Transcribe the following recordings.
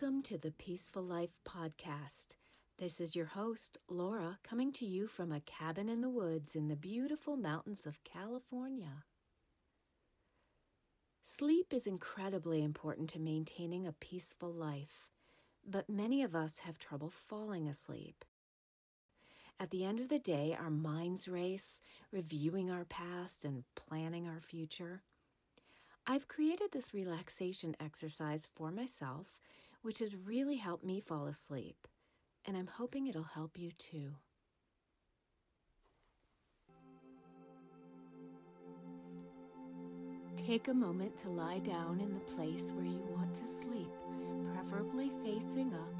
Welcome to the Peaceful Life Podcast. This is your host, Laura, coming to you from a cabin in the woods in the beautiful mountains of California. Sleep is incredibly important to maintaining a peaceful life, but many of us have trouble falling asleep. At the end of the day, our minds race, reviewing our past and planning our future. I've created this relaxation exercise for myself, which has really helped me fall asleep, and I'm hoping it'll help you too. Take a moment to lie down in the place where you want to sleep, preferably facing up,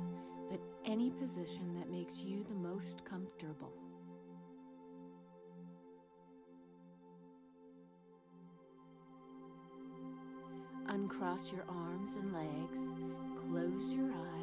but any position that makes you the most comfortable. Uncross your arms and legs, close your eyes,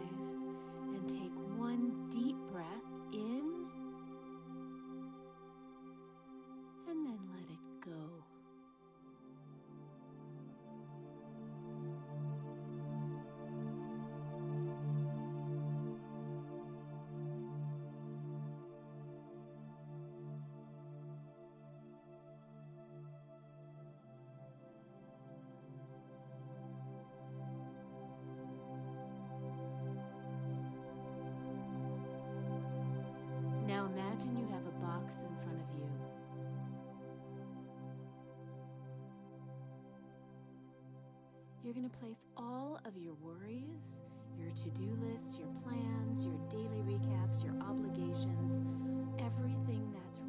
going to place all of your worries, your to do lists, your plans, your daily recaps, your obligations, everything that's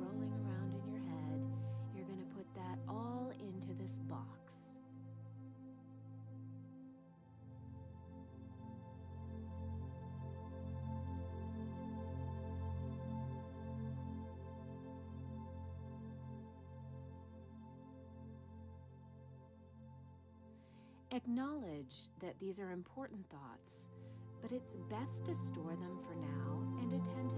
Acknowledge that these are important thoughts, but it's best to store them for now and attend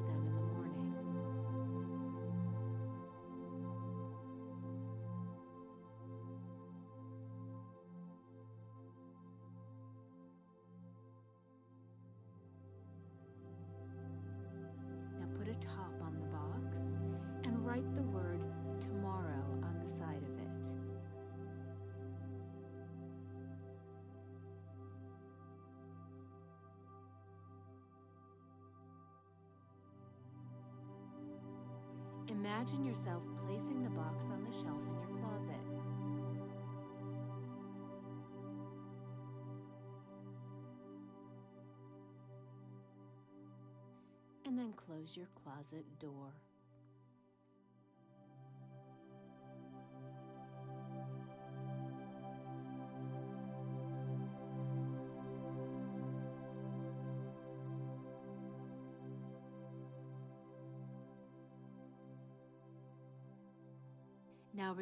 Imagine yourself placing the box on the shelf in your closet. And then close your closet door.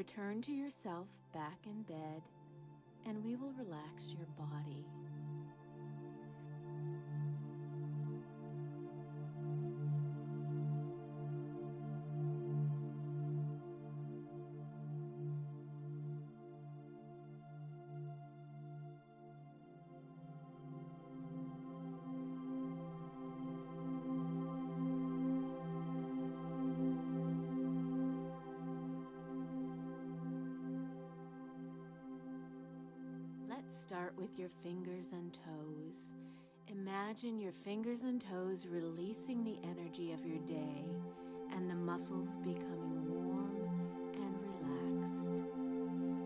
Return to yourself back in bed, and we will relax your body. Start with your fingers and toes. Imagine your fingers and toes releasing the energy of your day and the muscles becoming warm and relaxed.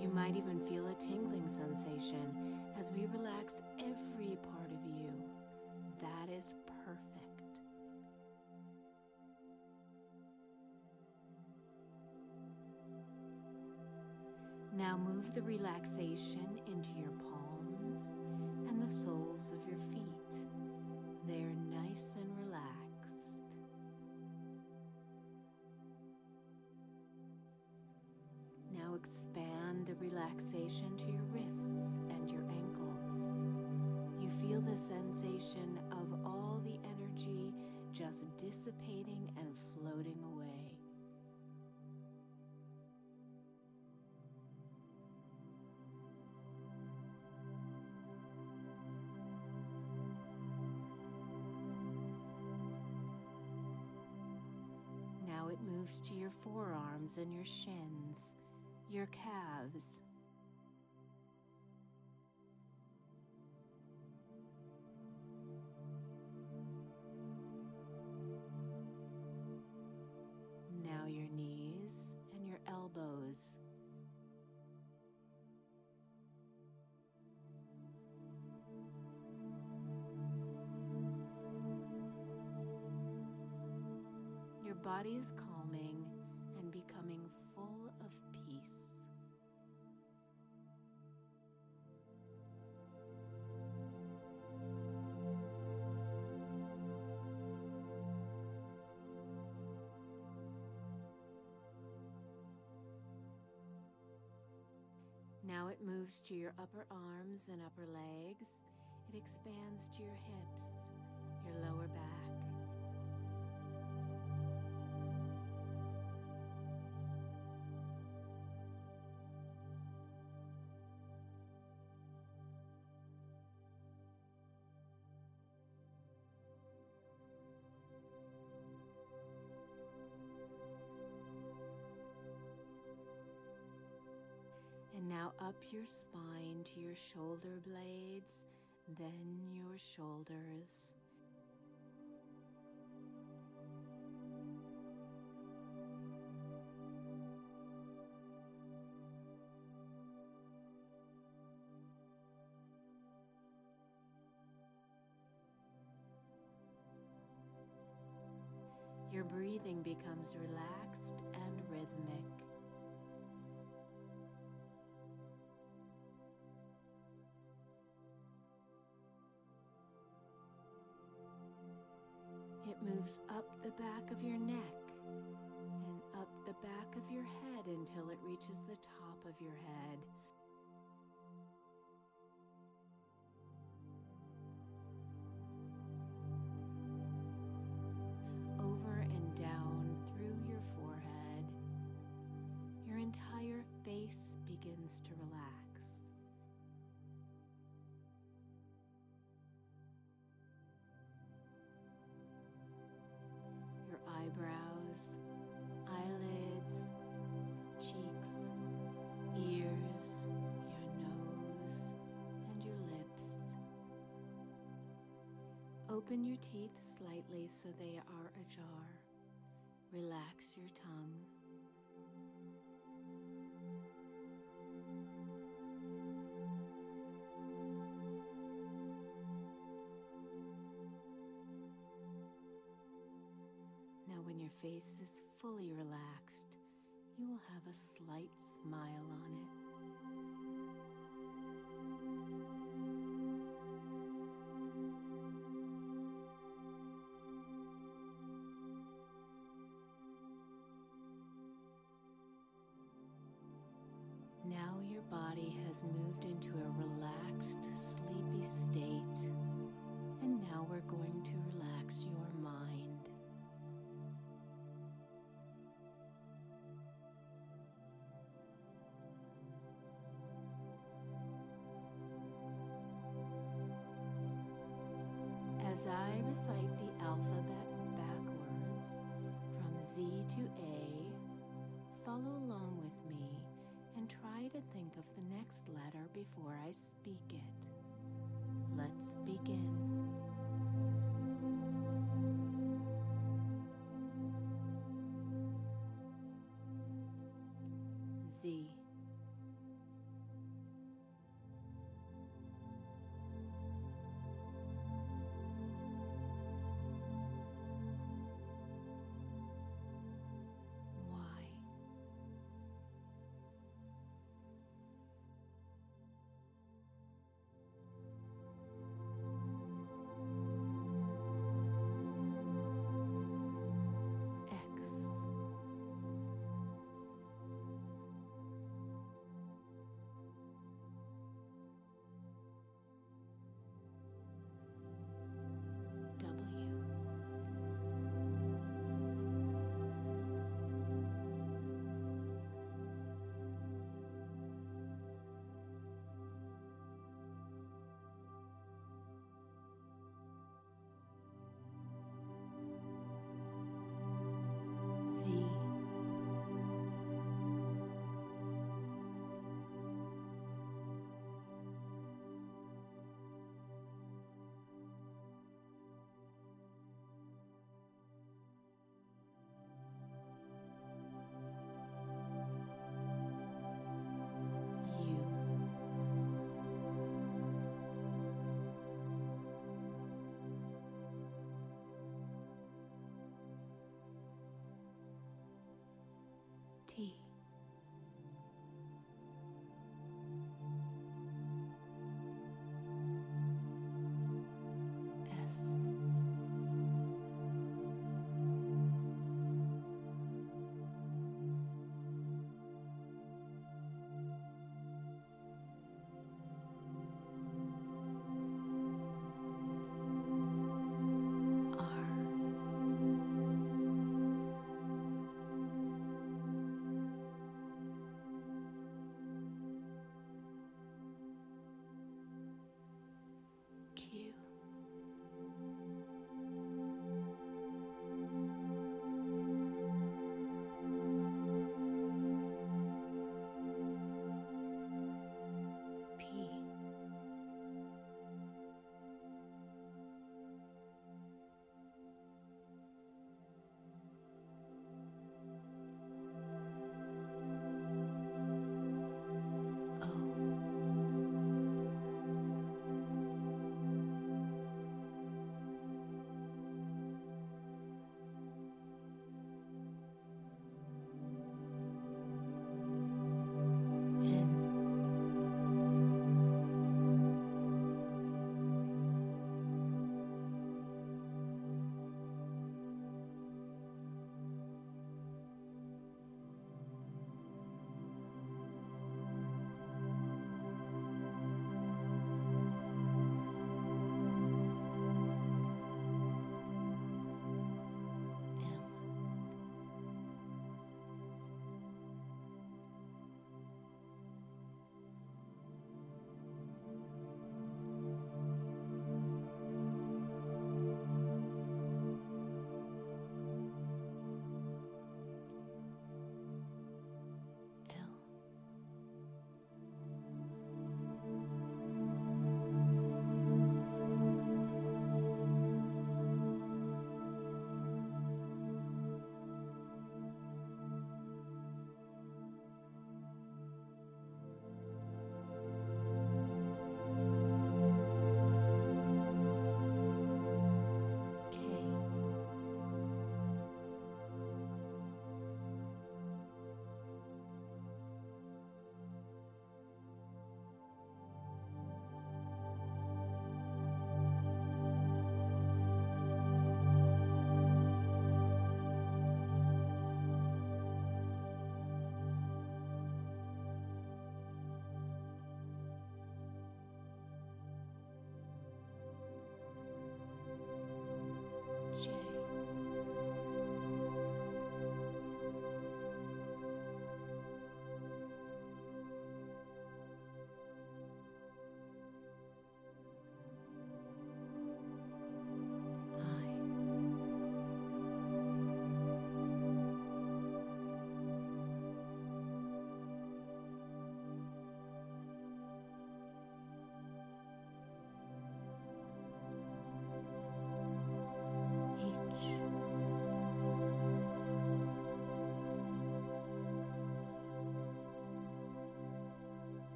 You might even feel a tingling sensation as we relax every part of you. That is perfect. Now move the relaxation into your palms and the soles of your feet. They're nice and relaxed. Now expand the relaxation to your wrists and your ankles. You feel the sensation of all the energy just dissipating and floating away. Moves to your forearms and your shins, your calves. Now your knees and your elbows. Your body is calming it moves to your upper arms and upper legs. It expands to your hips, your lower back. Now up your spine to your shoulder blades, then your shoulders. Your breathing becomes relaxed the back of your neck and up the back of your head until it reaches the top of your head. Open your teeth slightly so they are ajar. Relax your tongue. Now, when your face is fully relaxed, you will have a slight smile on it. Recite the alphabet backwards from Z to A, follow along with me and try to think of the next letter before I speak it. Let's begin. Z.